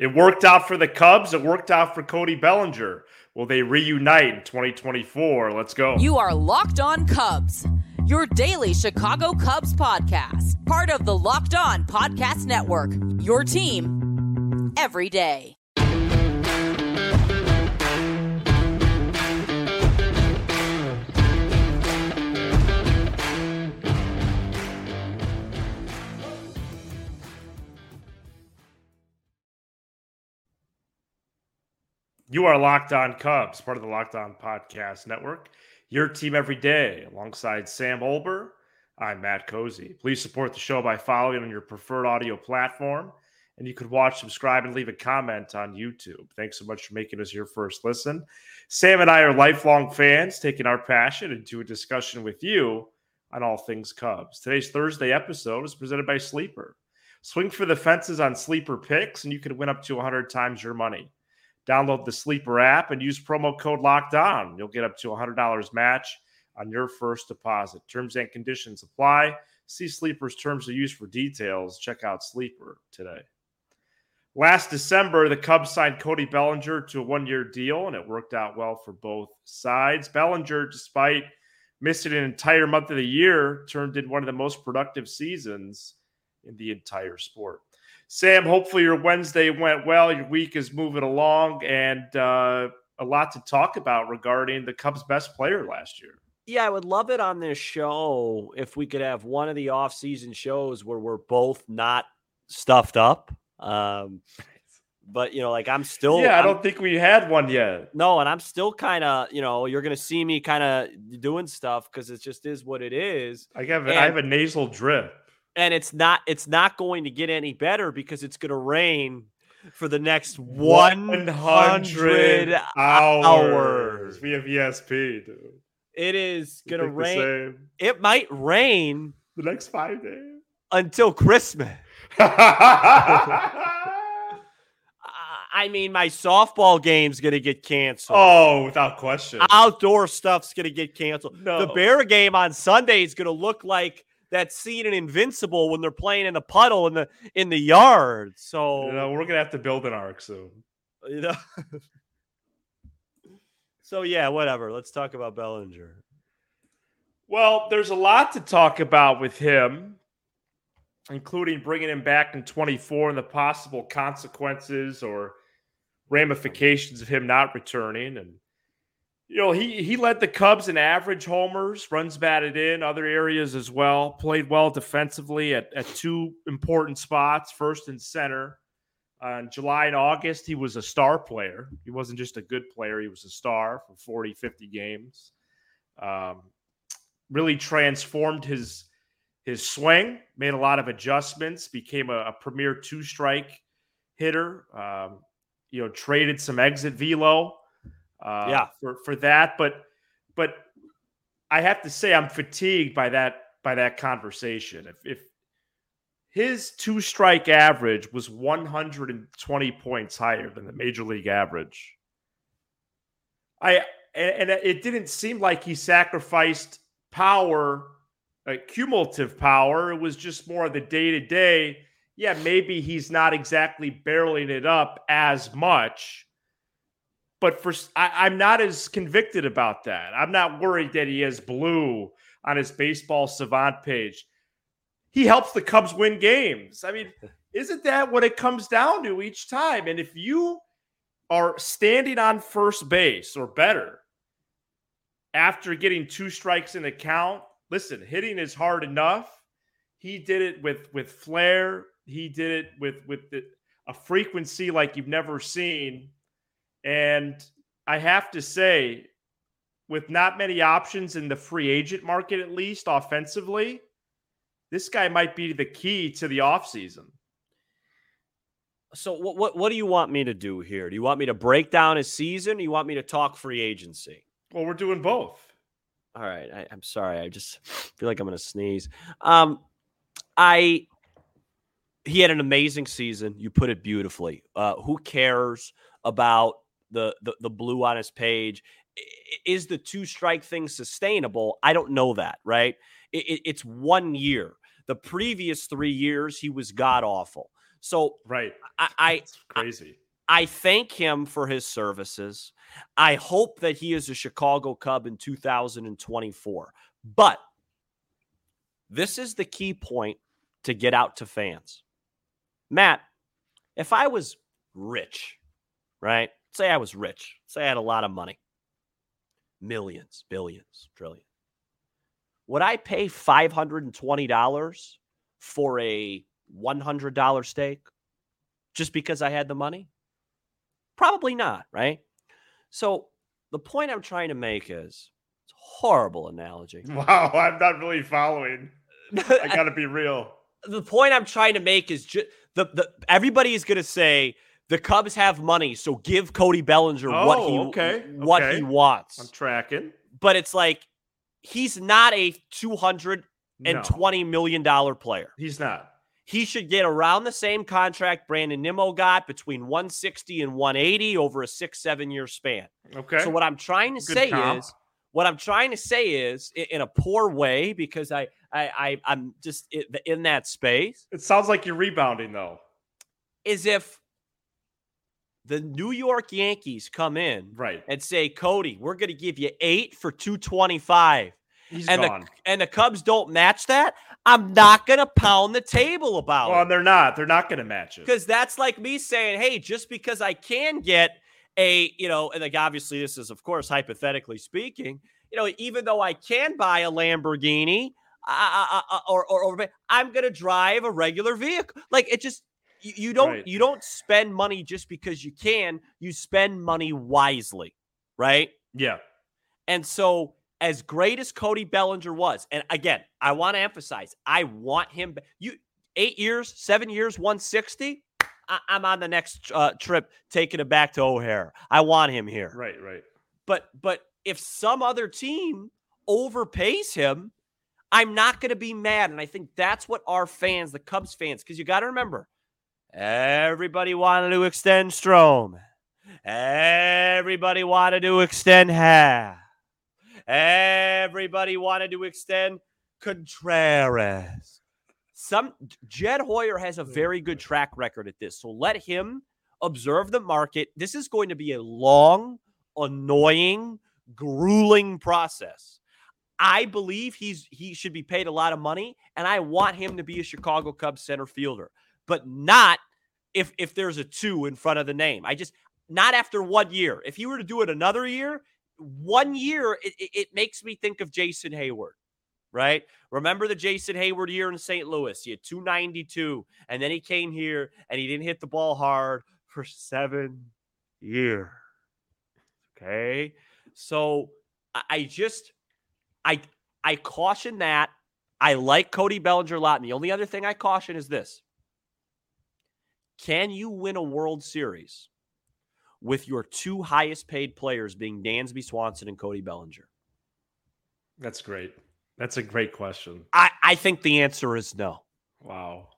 It worked out for the Cubs. It worked out for Cody Bellinger. Will they reunite in 2024? Let's go. You are Locked On Cubs, your daily Chicago Cubs podcast, part of the Locked On Podcast Network, your team every day. You are Locked On Cubs, part of the Locked On Podcast Network. Your team every day, alongside Sam Olber. I'm Matt Cozy. Please support the show by following on your preferred audio platform. And you could watch, subscribe, and leave a comment on YouTube. Thanks so much for making us your first listen. Sam and I are lifelong fans, taking our passion into a discussion with you on all things Cubs. Today's Thursday episode is presented by Sleeper. Swing for the fences on Sleeper picks, and you can win up to 100 times your money. Download the Sleeper app and use promo code Locked On. You'll get up to $100 match on your first deposit. Terms and conditions apply. See Sleeper's terms of use for details. Check out Sleeper today. Last December, the Cubs signed Cody Bellinger to a one year deal, and it worked out well for both sides. Bellinger, despite missing an entire month of the year, turned in one of the most productive seasons in the entire sport. Sam, hopefully your Wednesday went well. Your week is moving along, and uh, a lot to talk about regarding the Cubs' best player last year. Yeah, I would love it on this show if we could have one of the off-season shows where we're both not stuffed up. Um, but you know, like I'm still. Yeah, I I'm, don't think we had one yet. No, and I'm still kind of, you know, you're gonna see me kind of doing stuff because it just is what it is. I have, And- I have a nasal drip. And it's not it's not going to get any better because it's going to rain for the next 100 100 hours. hours. We have ESP, dude. it is going to rain it might rain the next five days. until christmas i mean my softball game's going to get canceled Oh, without question. outdoor stuff's going to get canceled No. the bear game on sunday is going to look like that scene in invincible when they're playing in the puddle in the in the yard so You know, we're gonna have to build an ark soon. You know? so yeah, whatever. Let's talk about Bellinger. Well, there's a lot to talk about with him, including bringing him back in 24 and the possible consequences or ramifications of him not returning. And you know, he he led the Cubs in average homers, runs batted in, other areas as well. Played well defensively at, at two important spots, first and center. Uh, in July and August, he was a star player. He wasn't just a good player, he was a star for 40, 50 games. Um, really transformed his his swing, made a lot of adjustments, became a, a premier two strike hitter. Um, you know, traded some exit velo, uh, Yeah. for for that. But but I have to say, I'm fatigued by that by that conversation. If if his two strike average was 120 points higher than the major league average, I and, and it didn't seem like he sacrificed power, uh, cumulative power. It was just more of the day to day. Yeah, maybe he's not exactly barreling it up as much, but for I, I'm not as convicted about that. I'm not worried that he has blue on his baseball savant page. He helps the Cubs win games. I mean, isn't that what it comes down to each time? And if you are standing on first base or better after getting two strikes in the count, listen, hitting is hard enough. He did it with with flair. He did it with with the, a frequency like you've never seen. And I have to say, with not many options in the free agent market, at least offensively, this guy might be the key to the offseason. So what, what what do you want me to do here? Do you want me to break down his season? Or do you want me to talk free agency? Well, we're doing both. All right, I, I'm sorry. I just feel like I'm going to sneeze. Um, I he had an amazing season. You put it beautifully. Uh, who cares about the, the the blue on his page? Is the two strike thing sustainable? I don't know that. Right? It, it- it's one year. The previous three years, he was god awful. So Right. I, I It's crazy. I thank him for his services. I hope that he is a Chicago Cub in 2024. But this is the key point to get out to fans. Matt, if I was rich, right? Say I was rich, say I had a lot of money, millions, billions, trillions. Would I pay $520 for a $100 steak just because I had the money? Probably not, right? So the point I'm trying to make is it's a horrible analogy. Wow, I'm not really following. I got to be real. the point I'm trying to make is just the, the everybody is going to say the Cubs have money, so give Cody Bellinger what oh, he Oh, okay, what okay. he wants. I'm tracking. But it's like he's not a two hundred and No, twenty million dollar player. he's not. He should get around the same contract Brandon Nimmo got between 160 and 180 over a six, seven year span. Okay. So what I'm trying to Good say comp. is what I'm trying to say is in a poor way because I I, I I'm just in that space it sounds like you're rebounding though. is if the New York Yankees come in Right. and say, Cody, we're going to give you eight for 225, He's and gone. the and the Cubs don't match that, I'm not going to pound the table about well, it. and they're not. They're not going to match it. Because that's like me saying, hey, just because I can get a, you know, and like obviously this is, of course, hypothetically speaking, you know, even though I can buy a Lamborghini, I, I, I, or, or, or I'm going to drive a regular vehicle. Like it just, you, you don't, Right. you don't spend money just because you can. You spend money wisely, right? Yeah. And so, as great as Cody Bellinger was, and again, I want to emphasize, I want him. You eight years, seven years, one sixty. I'm on the next uh, trip, taking it back to O'Hare. I want him here. Right. Right. But but if some other team overpays him, I'm not going to be mad. And I think that's what our fans, the Cubs fans, because you got to remember, everybody wanted to extend Strom. Everybody wanted to extend Happ. Everybody wanted to extend Contreras. Some Jed Hoyer has a very good track record at this. So let him observe the market. This is going to be a long, annoying, grueling process. I believe he's he should be paid a lot of money, and I want him to be a Chicago Cubs center fielder, but not if if there's a two in front of the name. I just not after one year. If you were to do it another year, one year, it, it, makes me think of Jason Heyward, right? Remember the Jason Heyward year in St. Louis? He had 292, and then he came here and he didn't hit the ball hard for seven years. Okay. So I, I just I I caution that. I like Cody Bellinger a lot. And the only other thing I caution is this. Can you win a World Series with your two highest paid players being Dansby Swanson and Cody Bellinger? That's great. That's a great question. I, I think the answer is no. Wow.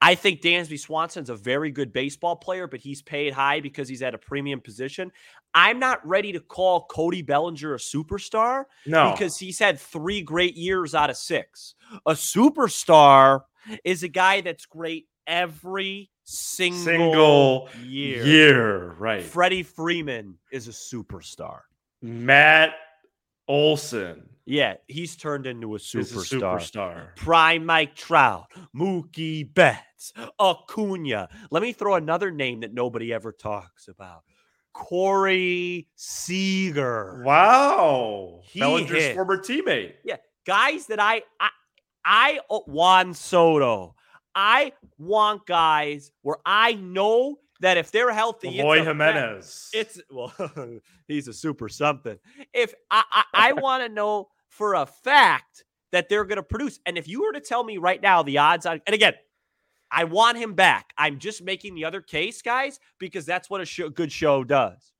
I think Dansby Swanson's a very good baseball player, but he's paid high because he's at a premium position. I'm not ready to call Cody Bellinger a superstar No. because he's had three great years out of six. A superstar is a guy that's great every single, single year. year. Right. Freddie Freeman is a superstar. Matt Olson Yeah, he's turned into a is a superstar. superstar. Prime Mike Trout, Mookie Betts, Acuna. Let me throw another name that nobody ever talks about. Corey Seager. Wow. He Bellinger's hit. former teammate. Yeah. Guys that I I I Juan Soto. I want guys where I know that if they're healthy, it's fact- Jimenez. It's well, he's a super something. If I I, I want to know for a fact that they're going to produce, and if you were to tell me right now the odds on, and again, I want him back. I'm just making the other case, guys, because that's what a show, good show does.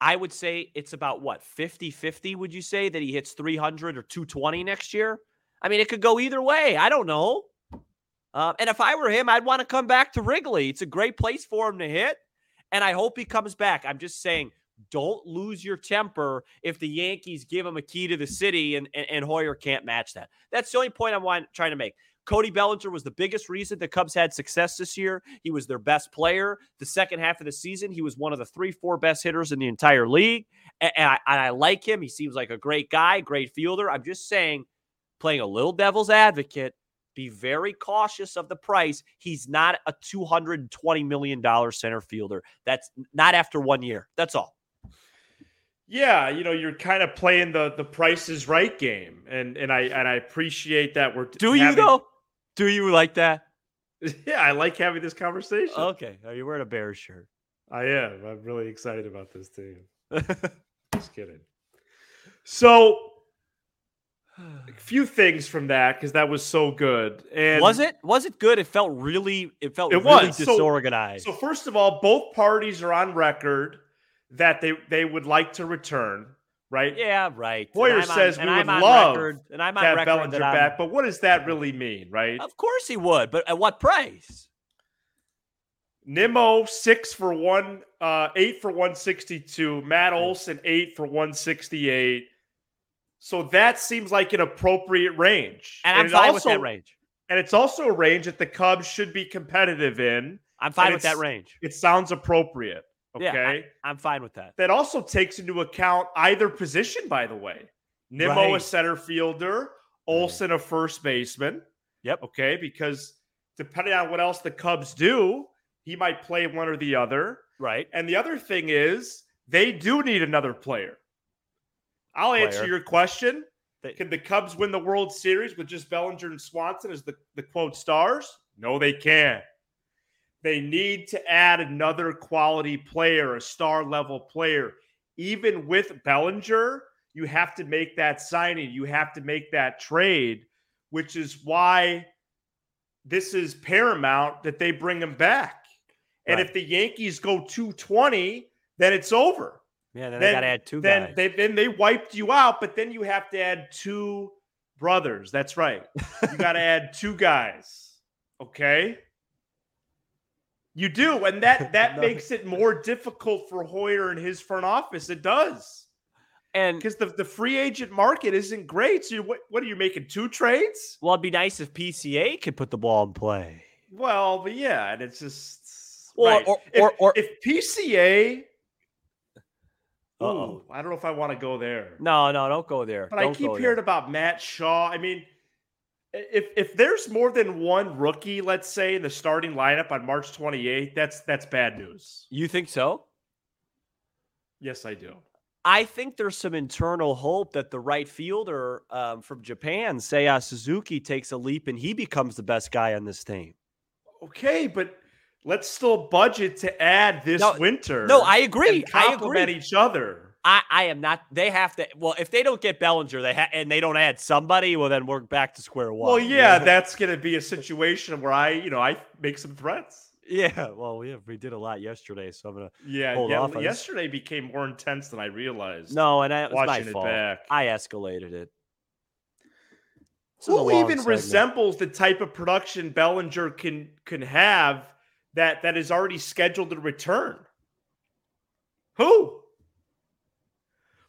I would say it's about what 50 50. Would you say that he hits 300 or 220 next year? I mean, it could go either way. I don't know. Um, and if I were him, I'd want to come back to Wrigley. It's a great place for him to hit. And I hope he comes back. I'm just saying, don't lose your temper if the Yankees give him a key to the city and, and, and Hoyer can't match that. That's the only point I'm want, trying to make. Cody Bellinger was the biggest reason the Cubs had success this year. He was their best player. The second half of the season, he was one of the three, four best hitters in the entire league. And, I, and I like him. He seems like a great guy, great fielder. I'm just saying, playing a little devil's advocate, be very cautious of the price. He's not a $220 million center fielder. That's not after one year. That's all. Yeah, you know, you're kind of playing the the Price is Right game, and and I and I appreciate that we're. Do having, you though? Do you like that? Yeah, I like having this conversation. Okay, are you wearing a Bears shirt? I am. I'm really excited about this team. Just kidding. So, few things from that because that was so good. And was it? Was it good? It felt really. It felt it really was. disorganized. So, so first of all, both parties are on record that they they would like to return, right? Yeah, right. Hoyer says on, we would love record, and I'm to have Bellinger back, but what does that really mean, right? Of course he would, but at what price? Nimmo six for one, uh, eight for one sixty two. Matt Olson eight for one sixty eight. So that seems like an appropriate range, and, and I'm fine also, with that range. And it's also a range that the Cubs should be competitive in. I'm fine with that range. It sounds appropriate. Okay. Yeah, I, am fine with that. That also takes into account either position, by the way. Nimmo, right. a center fielder, Olson, a first baseman. Yep. Okay. Because depending on what else the Cubs do, he might play one or the other. Right. And the other thing is, they do need another player. I'll player. answer your question. Can the Cubs win the World Series with just Bellinger and Swanson as the, the quote stars? No, they can't. They need to add another quality player, a star level player. Even with Bellinger, you have to make that signing, you have to make that trade, which is why this is paramount that they bring him back. And right. if the Yankees go 220, then it's over. Yeah, then, then they got to add two then guys. They, then they wiped you out, but then you have to add two brothers. That's right. You got to add two guys. Okay. You do, and that that no. makes it more difficult for Hoyer and his front office. It does, and because the, the free agent market isn't great. So you, what what are you making two trades? Well, it'd be nice if PCA could put the ball in play. Well, but yeah, and it's just or right. or, if, or, or if PCA. Oh, I don't know if I want to go there. No, no, don't go there. But don't I keep hearing about Matt Shaw. I mean, if if there's more than one rookie, let's say in the starting lineup on March 28th, that's that's bad news. You think so? Yes, I do. I think there's some internal hope that the right fielder um, from Japan, Seiya Suzuki, takes a leap and he becomes the best guy on this team. Okay, but let's still budget to add this no, winter. No, I agree. I agree. each other. I, I am not. They have to. Well, if they don't get Bellinger, they ha- and they don't add somebody, well, then we're back to square one. Well, yeah, that's going to be a situation where I, you know, I make some threats. Yeah, well, yeah, we did a lot yesterday, so I'm gonna. Yeah, yeah. yesterday became more intense than I realized. No, and I, it was my fault. Back. I escalated it. Who even segment. resembles the type of production Bellinger can can have that that is already scheduled to return? Who?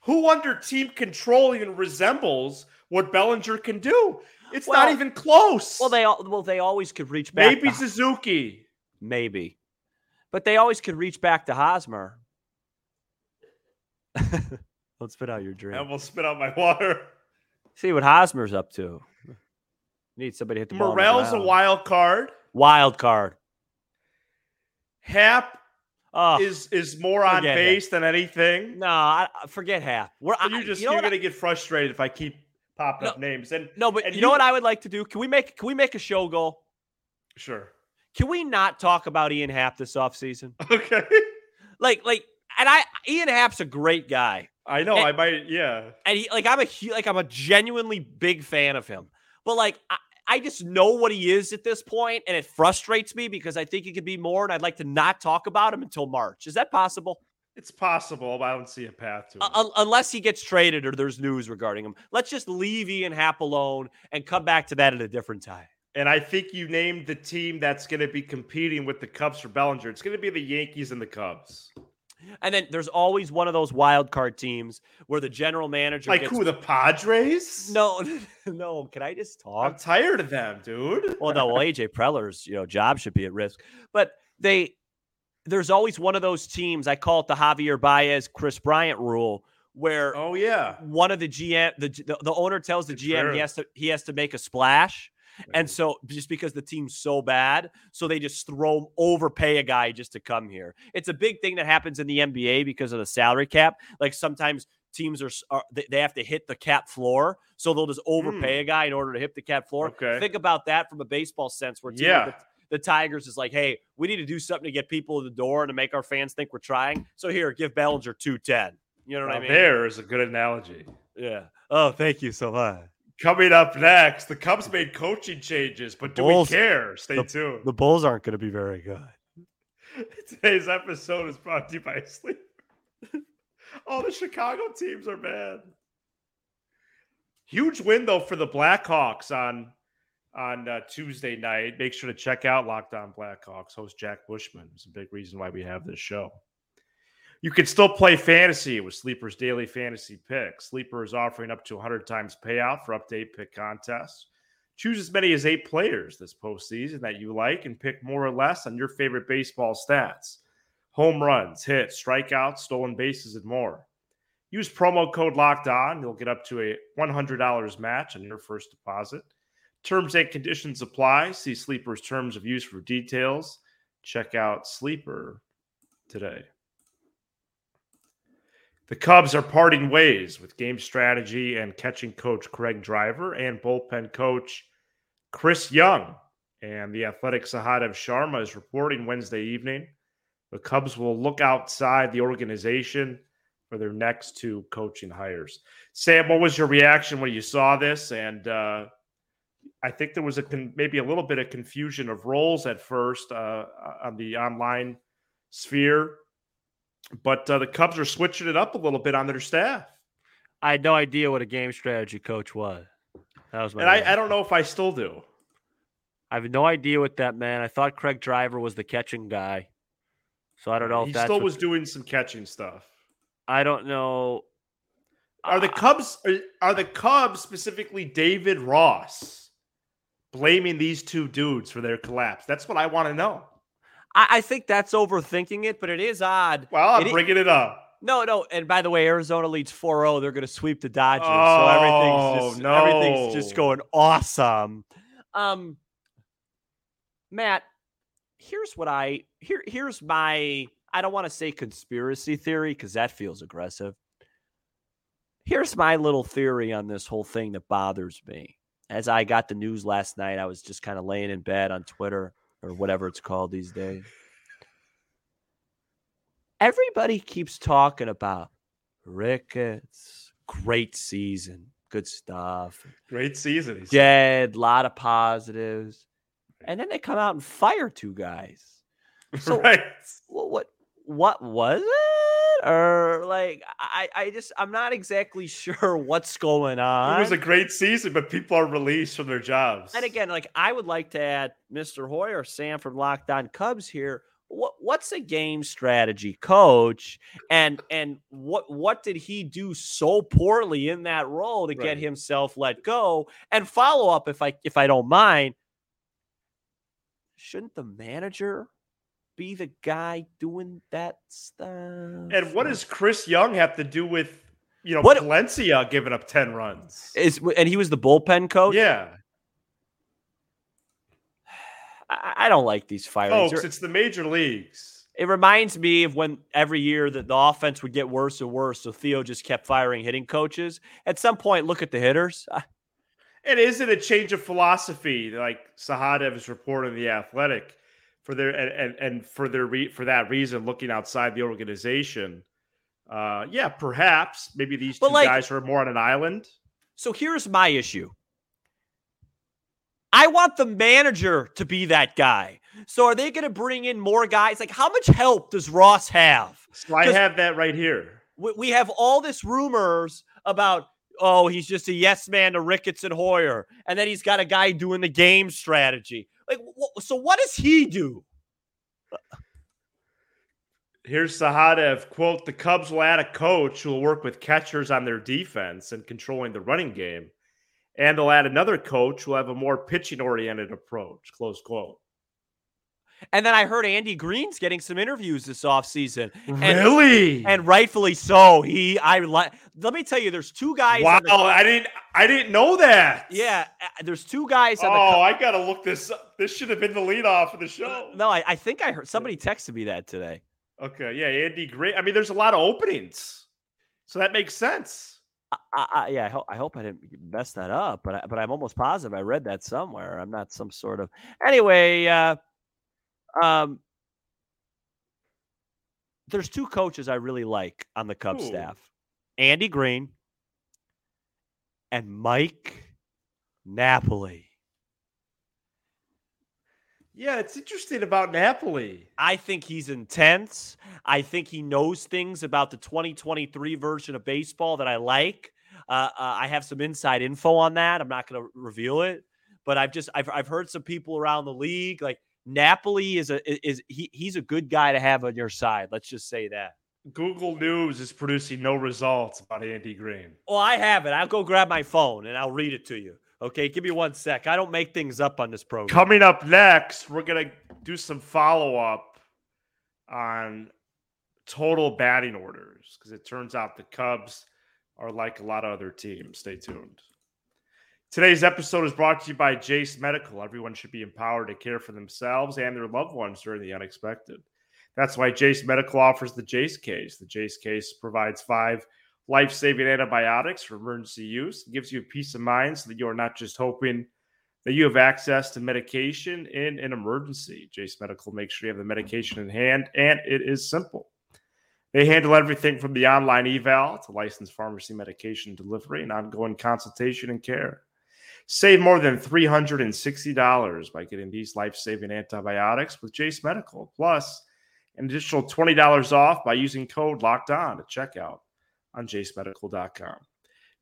Who under team control even resembles what Bellinger can do? It's well, not even close. Well, they well they always could reach back. Maybe to, Suzuki. Maybe, but they always could reach back to Hosmer. Let's spit out your drink. And we'll spit out my water. See what Hosmer's up to. Need somebody to hit the ball Morel's a wild card. Wild card. Happ Oh, is is more on base than anything. No, I, forget Happ. We're so you're just you are gonna get frustrated if I keep popping no, up names. And no, but and you, you know what I would like to do? Can we make can we make a show goal? Sure. Can we not talk about Ian Happ this offseason? Okay. Like like and I Ian Happ's a great guy. I know. And, I might. Yeah. And he like I'm a like I'm a genuinely big fan of him. But like I, I just know what he is at this point, and it frustrates me because I think he could be more, and I'd like to not talk about him until March. Is that possible? It's possible, but I don't see a path to it. Uh, unless he gets traded or there's news regarding him. Let's just leave Ian Happ alone and come back to that at a different time. And I think you named the team that's going to be competing with the Cubs for Bellinger. It's going to be the Yankees and the Cubs. And then there's always one of those wild card teams where the general manager Like gets, who? The Padres? No, no. Can I just talk? I'm tired of them, dude. well, no. Well, AJ Preller's you know job should be at risk, but they there's always one of those teams. I call it the Javier Baez, Kris Bryant rule, where Oh yeah. one of the GM the, the the owner tells the GM he has to he has to make a splash. And so just because the team's so bad, so they just throw overpay a guy just to come here. It's a big thing that happens in the NBA because of the salary cap. Like sometimes teams are, are they have to hit the cap floor, so they'll just hmm. overpay a guy in order to hit the cap floor. Okay. Think about that from a baseball sense where team like Yeah. the, the Tigers is like, hey, we need to do something to get people in the door and to make our fans think we're trying. So here, give Bellinger 210. You know what Now, I mean? There is a good analogy. Yeah. Oh, thank you so much. Coming up next, the Cubs made coaching changes, but do Bulls- we care? Stay the- tuned. The Bulls aren't going to be very good. Today's episode is brought to you by Sleep. All the Chicago teams are bad. Huge win though for the Blackhawks on on uh, Tuesday night. Make sure to check out Locked On Blackhawks. Host Jack Bushman. It's a big reason why we have this show. You can still play fantasy with Sleeper's daily fantasy pick. Sleeper is offering up to 100 times payout for update pick contests. Choose as many as eight players this postseason that you like and pick more or less on your favorite baseball stats home runs, hits, strikeouts, stolen bases, and more. Use promo code locked on. You'll get up to a $100 match on your first deposit. Terms and conditions apply. See Sleeper's terms of use for details. Check out Sleeper today. The Cubs are parting ways with game strategy and catching coach Craig Driver and bullpen coach Chris Young. And the athletic Sahadev Sharma is reporting Wednesday evening. The Cubs will look outside the organization for their next two coaching hires. Sam, what was your reaction when you saw this? And uh, I think there was a con- maybe a little bit of confusion of roles at first uh, on the online sphere, but uh, the Cubs are switching it up a little bit on their staff. I had no idea what a game strategy coach was. That was my. And I. I don't know if I still do. I have no idea what that meant. I thought Craig Driver was the catching guy, so I don't know if He still was doing some catching stuff. I don't know. Are the Cubs are, are the Cubs specifically David Ross blaming these two dudes for their collapse? That's what I want to know. I, I think that's overthinking it, but it is odd. Well, I'm It bringing it up. No, no. And by the way, Arizona leads 4-0. They're going to sweep the Dodgers. so Oh, everything's just everything's just going awesome. Um Matt, here's what I here here's my I don't want to say conspiracy theory cuz that feels aggressive. Here's my little theory on this whole thing that bothers me. As I got the news last night, I was just kind of laying in bed on Twitter or whatever it's called these days. Everybody keeps talking about Ricketts, great season, good stuff. Great season. he said. Dead, lot of positives. And then they come out and fire two guys. So right. what what what was it? Or like I I just I'm not exactly sure what's going on. It was a great season, but people are released from their jobs. And again, like I would like to add Mr. Hoyer, Sam from Locked On Cubs here. What what's a game strategy coach, and and what what did he do so poorly in that role to get himself let go? And follow up, if I if I don't mind, shouldn't the manager be the guy doing that stuff? and what does Chris Young have to do with you know What- Valencia giving up ten runs? is and he was the bullpen coach? yeah, I, I don't like these firings. folks, it's the major leagues. It reminds me of when every year that the offense would get worse and worse. So Theo just kept firing hitting coaches. At some point, look at the hitters. And is it a change of philosophy, like Sahadev is reporting in the Athletic, for their and and, for their re, for that reason, looking outside the organization? Uh, yeah, perhaps maybe these But, two like- guys are more on an island. So here's my issue. I want the manager to be that guy. So are they going to bring in more guys? Like, how much help does Ross have? So I have that right here. We, we have all this rumors about, oh, he's just a yes man to Ricketts and Hoyer, and then he's got a guy doing the game strategy. Like, so what does he do? Here's Sahadev quote: "The Cubs will add a coach who will work with catchers on their defense and controlling the running game, and they'll add another coach who will have a more pitching-oriented approach." Close quote. And then I heard Andy Green's getting some interviews this offseason. Really? And, and rightfully so. He I like let me tell you, there's two guys. Wow, the, I didn't I didn't know that. Yeah, uh, there's two guys. oh, I gotta look this up. This should have been the lead off of the show. No, I, I think I heard somebody texted me that today. Okay, yeah, Andy Green. I mean, there's a lot of openings, so that makes sense. I, I, yeah, I hope, I hope I didn't mess that up, but I, but I'm almost positive I read that somewhere. I'm not some sort of anyway. Uh, um, there's two coaches I really like on the Cubs Ooh. staff: Andy Green and Mike Napoli. Yeah, it's interesting about Napoli. I think he's intense. I think he knows things about the 2023 version of baseball that I like. Uh, uh, I have some inside info on that. I'm not going to reveal it, but I've just I've I've heard some people around the league like Napoli is a is he he's a good guy to have on your side. Let's just say that. Google News is producing no results about Andy Green. Well, I have it. I'll go grab my phone and I'll read it to you. Okay, give me one sec. I don't make things up on this program. Coming up next, we're gonna do some follow up on total batting orders because it turns out the Cubs are like a lot of other teams. Stay tuned. Today's episode is brought to you by Jase Medical. Everyone should be empowered to care for themselves and their loved ones during the unexpected. That's why Jase Medical offers the Jase case. The Jase case provides five life saving antibiotics for emergency use. It gives you peace of mind so that you are not just hoping that you have access to medication in an emergency. Jase Medical makes sure you have the medication in hand, and it is simple. They handle everything from the online eval to licensed pharmacy medication delivery and ongoing consultation and care. Save more than $360 by getting these life saving antibiotics with Jase Medical. Plus, an additional $20 off by using code locked on at checkout on jasemedical.com.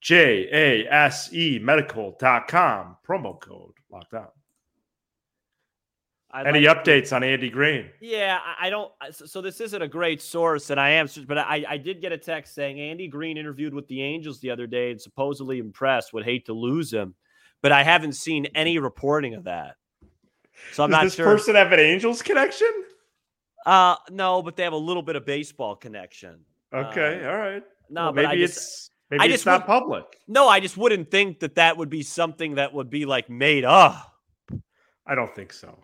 J A S E medical.com, promo code locked on. I Any like- updates on Andy Green? Yeah, I don't. So so this isn't a great source, and I am, but I, I did get a text saying Andy Green interviewed with the Angels the other day and supposedly impressed. Would hate to lose him, but I haven't seen any reporting of that. So I'm Does not this sure. person have an Angels connection? uh, no, but they have a little bit of baseball connection. Okay, Uh, all right. No, Well, maybe just, it's maybe I it's not public. no, I just wouldn't think that that would be something that would be like made up. I don't think so.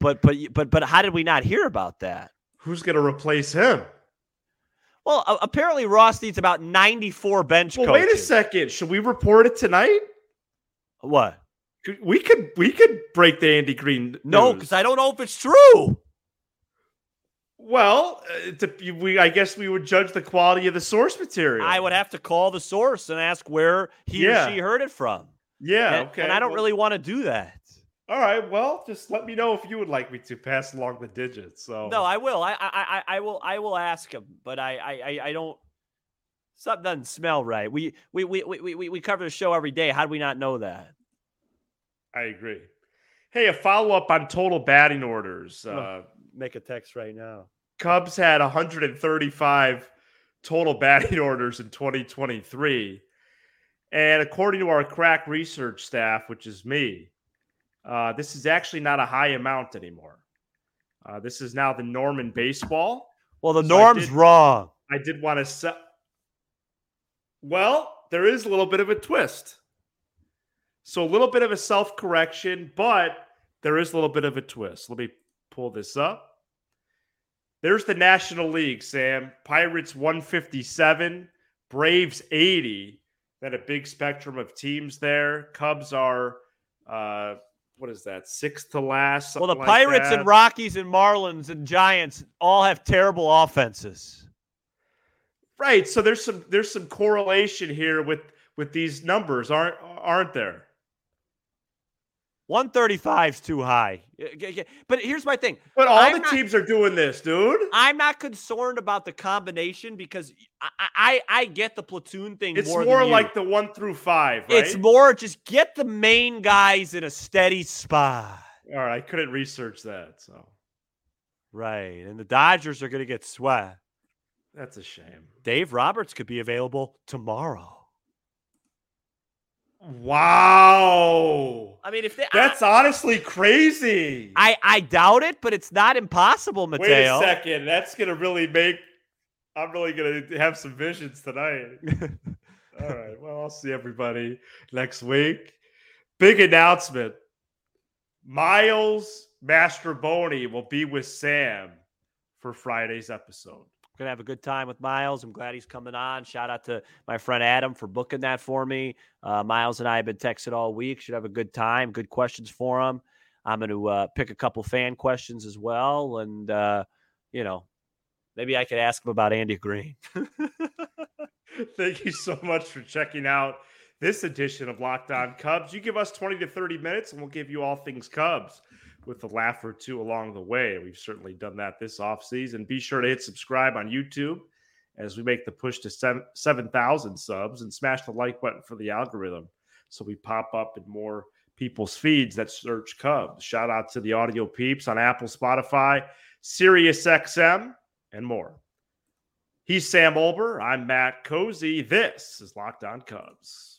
But but but but how did we not hear about that? Who's going to replace him? Well, a- apparently Ross needs about 94 bench Well, coaches. wait a second. Should we report it tonight? What? We could we could break the Andy Green. No, because I don't know if it's true. Well, uh, to, we I guess we would judge the quality of the source material. I would have to call the source and ask where he Yeah. or she heard it from. Yeah. and, okay. and I don't well- really want to do that. All right. Well, just let me know if you would like me to pass along the digits. So No, I will. I I I, I will. I will ask him, but I I I, I don't. Something doesn't smell right. We we, we we we we cover the show every day. How do we not know that? I agree. Hey, a follow up on total batting orders. Uh, Make a text right now. Cubs had 135 total batting orders in 2023. And according to our crack research staff, which is me, uh, this is actually not a high amount anymore. Uh, this is now the norm in baseball. Well, the So I norm's did- wrong. I did want to set. Well, there is a little bit of a twist. So a little bit of a self correction, but there is a little bit of a twist. Let me pull this up. There's the National League, Sam. Pirates 157, Braves 80. Then a big spectrum of teams there. Cubs are, uh, what is that, sixth to last? Well, the like Pirates and Rockies and Marlins and Giants all have terrible offenses. Right. So there's some there's some correlation here with with these numbers, aren't aren't there? 135 is too high. But here's my thing. But all I'm the not- teams are doing this, dude. I'm not concerned about the combination because I I, I get the platoon thing It's more, more, than you. like the one through five, right? it's more just get the main guys in a steady spot. all right. I couldn't research that, so Right. And the Dodgers are going to get swept. That's a shame. Dave Roberts could be available tomorrow. Wow. I mean, if they, that's I, honestly crazy. I I doubt it, but it's not impossible, Mateo. Wait a second. That's gonna really make. I'm really gonna have some visions tonight. All right. Well, I'll see everybody next week. Big announcement. Miles Mastrobuoni will be with Sam for Friday's episode. Gonna have a good time with Miles. I'm glad he's coming on. Shout out to my friend Adam for booking that for me. Uh, Miles and I have been texting all week. Should have a good time. Good questions for him. I'm to uh, pick a couple fan questions as well, and uh, you know, maybe I could ask him about Andy Green. Thank you so much for checking out this edition of Locked On Cubs. You give us 20 to 30 minutes, and we'll give you all things Cubs with a laugh or two along the way. We've certainly done that this offseason. Be sure to hit subscribe on YouTube as we make the push to 7,000 subs and smash the like button for the algorithm so we pop up in more people's feeds that search Cubs. Shout out to the audio peeps on Apple, Spotify, Sirius XM, and more. He's Sam Olber. I'm Matt Cozy. This is Locked On Cubs.